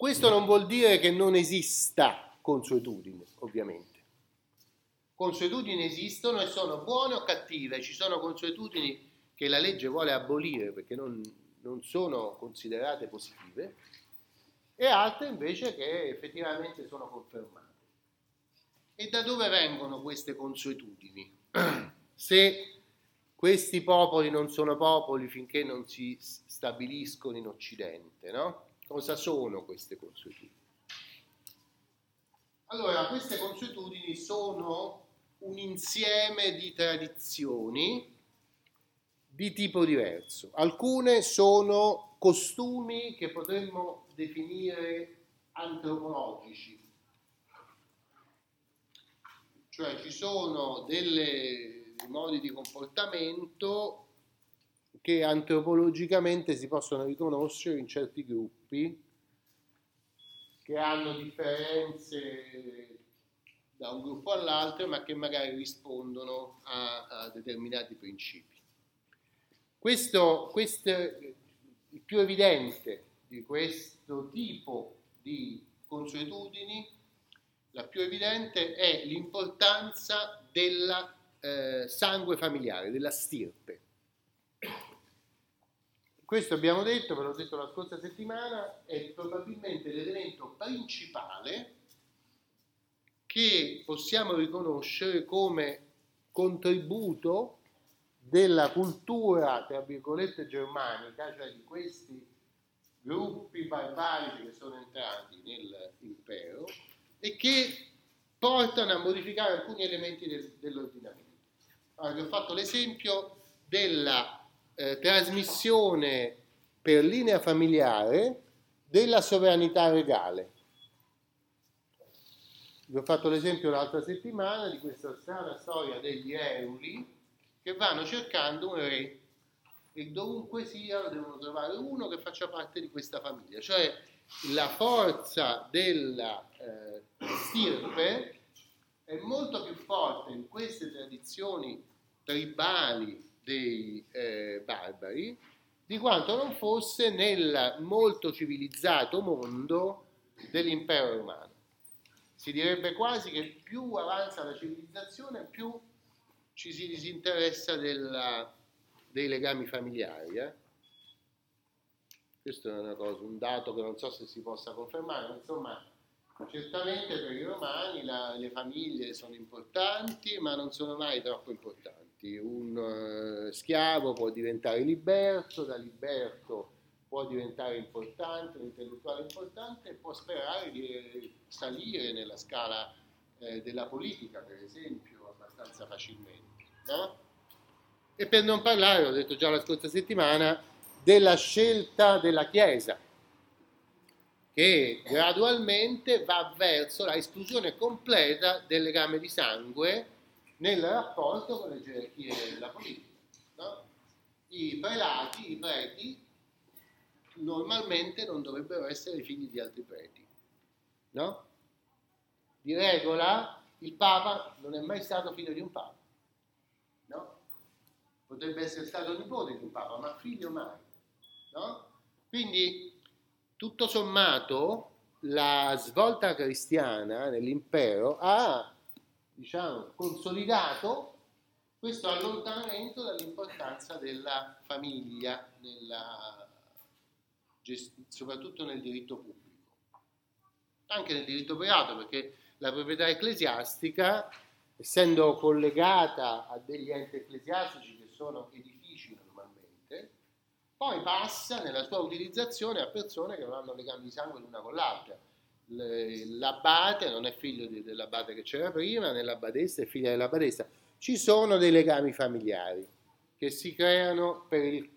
Questo non vuol dire che non esista consuetudine, ovviamente. Consuetudini esistono e sono buone o cattive, ci sono consuetudini che la legge vuole abolire perché non, non sono considerate positive e altre invece che effettivamente sono confermate. E da dove vengono queste consuetudini? Se questi popoli non sono popoli finché non si stabiliscono in Occidente, no? Cosa sono queste consuetudini? Allora, queste consuetudini sono un insieme di tradizioni di tipo diverso. Alcune sono costumi che potremmo definire antropologici, cioè ci sono dei modi di comportamento che antropologicamente si possono riconoscere in certi gruppi che hanno differenze da un gruppo all'altro ma che magari rispondono a, a determinati principi. Questo, questo, il più evidente di questo tipo di consuetudini, la più evidente è l'importanza del eh, sangue familiare, della stirpe. Questo abbiamo detto, ve l'ho detto la scorsa settimana, è probabilmente l'elemento principale che possiamo riconoscere come contributo della cultura, tra virgolette, germanica, cioè di questi gruppi barbarici che sono entrati nell'impero e che portano a modificare alcuni elementi del, dell'ordinamento. Allora, vi ho fatto l'esempio della eh, trasmissione per linea familiare della sovranità regale. Vi ho fatto l'esempio l'altra settimana di questa strana storia degli Euli, che vanno cercando un re e dovunque sia devono trovare uno che faccia parte di questa famiglia, cioè la forza della eh, stirpe è molto più forte in queste tradizioni tribali dei eh, barbari di quanto non fosse nel molto civilizzato mondo dell'impero romano. Si direbbe quasi che più avanza la civilizzazione, più ci si disinteressa della, dei legami familiari. Eh? Questo è cosa, un dato che non so se si possa confermare, ma insomma, certamente per i romani la, le famiglie sono importanti, ma non sono mai troppo importanti. Un uh, schiavo può diventare liberto, da liberto può diventare importante, un intellettuale importante può sperare di salire nella scala eh, della politica, per esempio, abbastanza facilmente no? E per non parlare, ho detto già la scorsa settimana, della scelta della Chiesa, che gradualmente va verso la esclusione completa del legame di sangue nel rapporto con le gerarchie della politica. No? I prelati, i preti, normalmente non dovrebbero essere figli di altri preti. No? Di regola il Papa non è mai stato figlio di un Papa potrebbe essere stato nipote di un papa, ma figlio mai. No? Quindi, tutto sommato, la svolta cristiana nell'impero ha diciamo, consolidato questo allontanamento dall'importanza della famiglia, nella, soprattutto nel diritto pubblico, anche nel diritto privato, perché la proprietà ecclesiastica, essendo collegata a degli enti ecclesiastici sono edifici normalmente, poi passa nella sua utilizzazione a persone che non hanno legami di sangue l'una con l'altra. L'abate non è figlio dell'abate che c'era prima, né l'abbadessa è figlia dell'abbadessa. Ci sono dei legami familiari che si creano per il,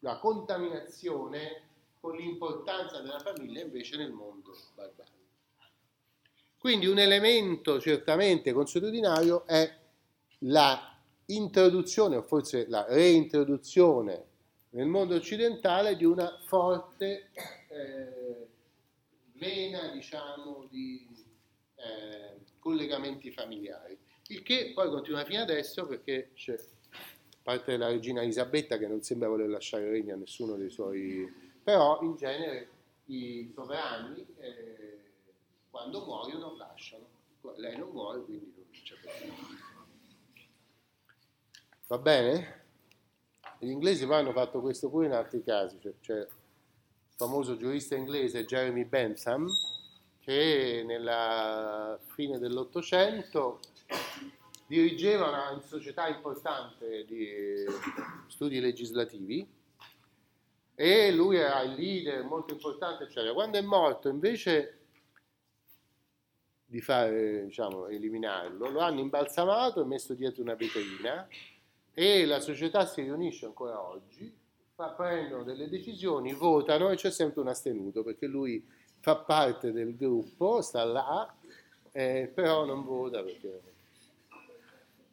la contaminazione con l'importanza della famiglia invece nel mondo barbarico. Quindi un elemento certamente consuetudinario è la introduzione o forse la reintroduzione nel mondo occidentale di una forte eh, vena diciamo, di eh, collegamenti familiari. Il che poi continua fino adesso perché c'è parte della regina Elisabetta che non sembra voler lasciare regno a nessuno dei suoi, però in genere i sovrani eh, quando muoiono lasciano. Lei non muore, quindi non c'è problema. Va bene? Gli inglesi poi hanno fatto questo pure in altri casi, cioè, cioè famoso giurista inglese Jeremy Bentham che nella fine dell'Ottocento dirigeva una società importante di studi legislativi e lui era il leader molto importante, eccetera. Quando è morto, invece di fare, diciamo, eliminarlo, lo hanno imbalsamato e messo dietro una vetrina e la società si riunisce ancora oggi, prendono delle decisioni, votano e c'è sempre un astenuto perché lui fa parte del gruppo, sta là, eh, però non vota perché...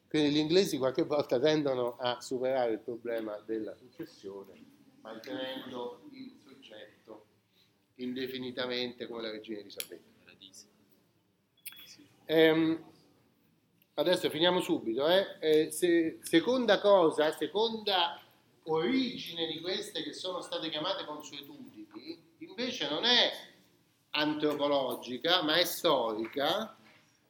Quindi gli inglesi qualche volta tendono a superare il problema della successione mantenendo il soggetto indefinitamente come la regina Elisabetta. Ehm, adesso finiamo subito. Eh? Eh, se, seconda cosa, seconda origine di queste che sono state chiamate consuetudini, invece non è antropologica, ma è storica,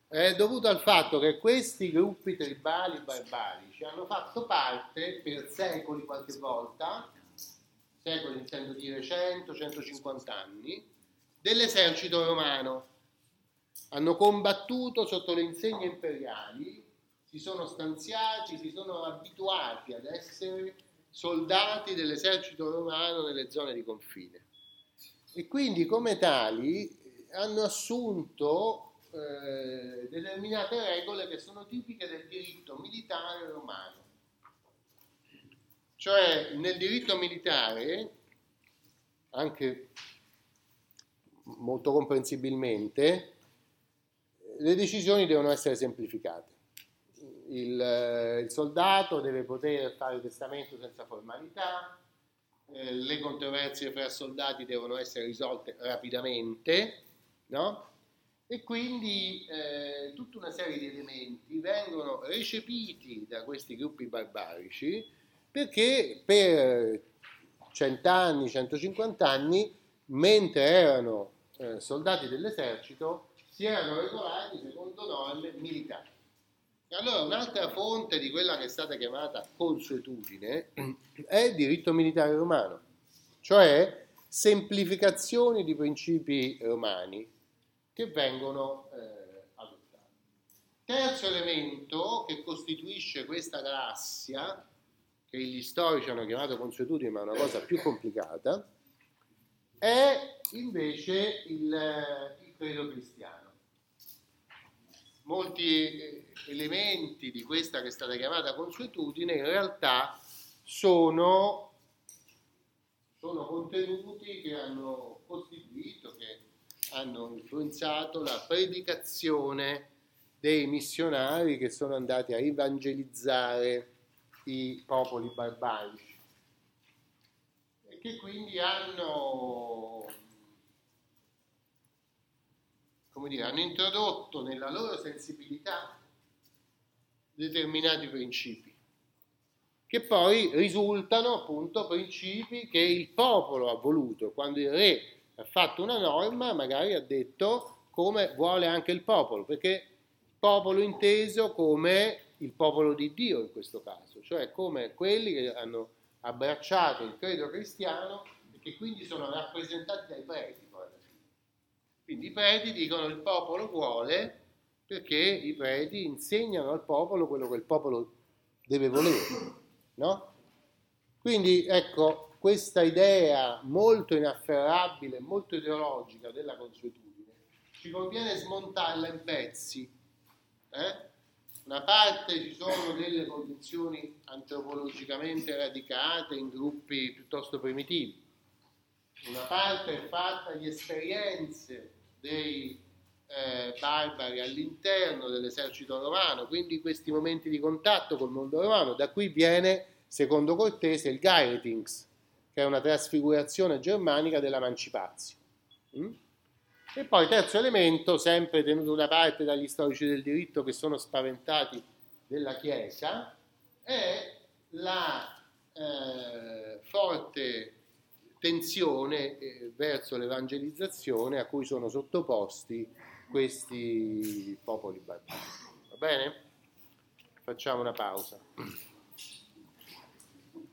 è dovuta al fatto che questi gruppi tribali barbarici hanno fatto parte per secoli qualche volta secoli intendo dire 100-150 anni, dell'esercito romano. Hanno combattuto sotto le insegne imperiali, si sono stanziati, si sono abituati ad essere soldati dell'esercito romano nelle zone di confine. E quindi come tali hanno assunto eh, determinate regole che sono tipiche del diritto militare romano cioè nel diritto militare, anche molto comprensibilmente, le decisioni devono essere semplificate. Il, il soldato deve poter fare testamento senza formalità, eh, le controversie fra soldati devono essere risolte rapidamente, no? E quindi eh, tutta una serie di elementi vengono recepiti da questi gruppi barbarici perché per cent'anni, 150 anni, mentre erano eh, soldati dell'esercito, si erano regolati secondo norme militari. Allora un'altra fonte di quella che è stata chiamata consuetudine è il diritto militare romano, cioè semplificazioni di principi romani che vengono eh, adottati. Terzo elemento che costituisce questa galassia che gli storici hanno chiamato consuetudine, ma è una cosa più complicata, è invece il, il credo cristiano. Molti eh, elementi di questa che è stata chiamata consuetudine in realtà sono, sono contenuti che hanno costituito, che hanno influenzato la predicazione dei missionari che sono andati a evangelizzare i popoli barbarici. E che quindi hanno, come dire, hanno introdotto nella loro sensibilità determinati principi che poi risultano appunto principi che il popolo ha voluto. Quando il re ha fatto una norma, magari ha detto come vuole anche il popolo, perché il popolo inteso come il popolo di Dio in questo caso, cioè come quelli che hanno abbracciato il credo cristiano e che quindi sono rappresentati dai preti. Quindi i preti dicono il popolo vuole perché i preti insegnano al popolo quello che il popolo deve volere, no? Quindi ecco, questa idea molto inafferrabile, molto ideologica della consuetudine, ci conviene smontarla in pezzi, eh? una parte ci sono delle condizioni antropologicamente radicate in gruppi piuttosto primitivi, una parte è fatta di esperienze dei eh, barbari all'interno dell'esercito romano, quindi questi momenti di contatto col mondo romano, da qui viene, secondo Cortese, il Gairetings, che è una trasfigurazione germanica dell'emancipazio. Mm? E poi terzo elemento, sempre tenuto da parte dagli storici del diritto che sono spaventati della Chiesa, è la eh, forte tensione eh, verso l'evangelizzazione a cui sono sottoposti questi popoli barbari. Va bene? Facciamo una pausa.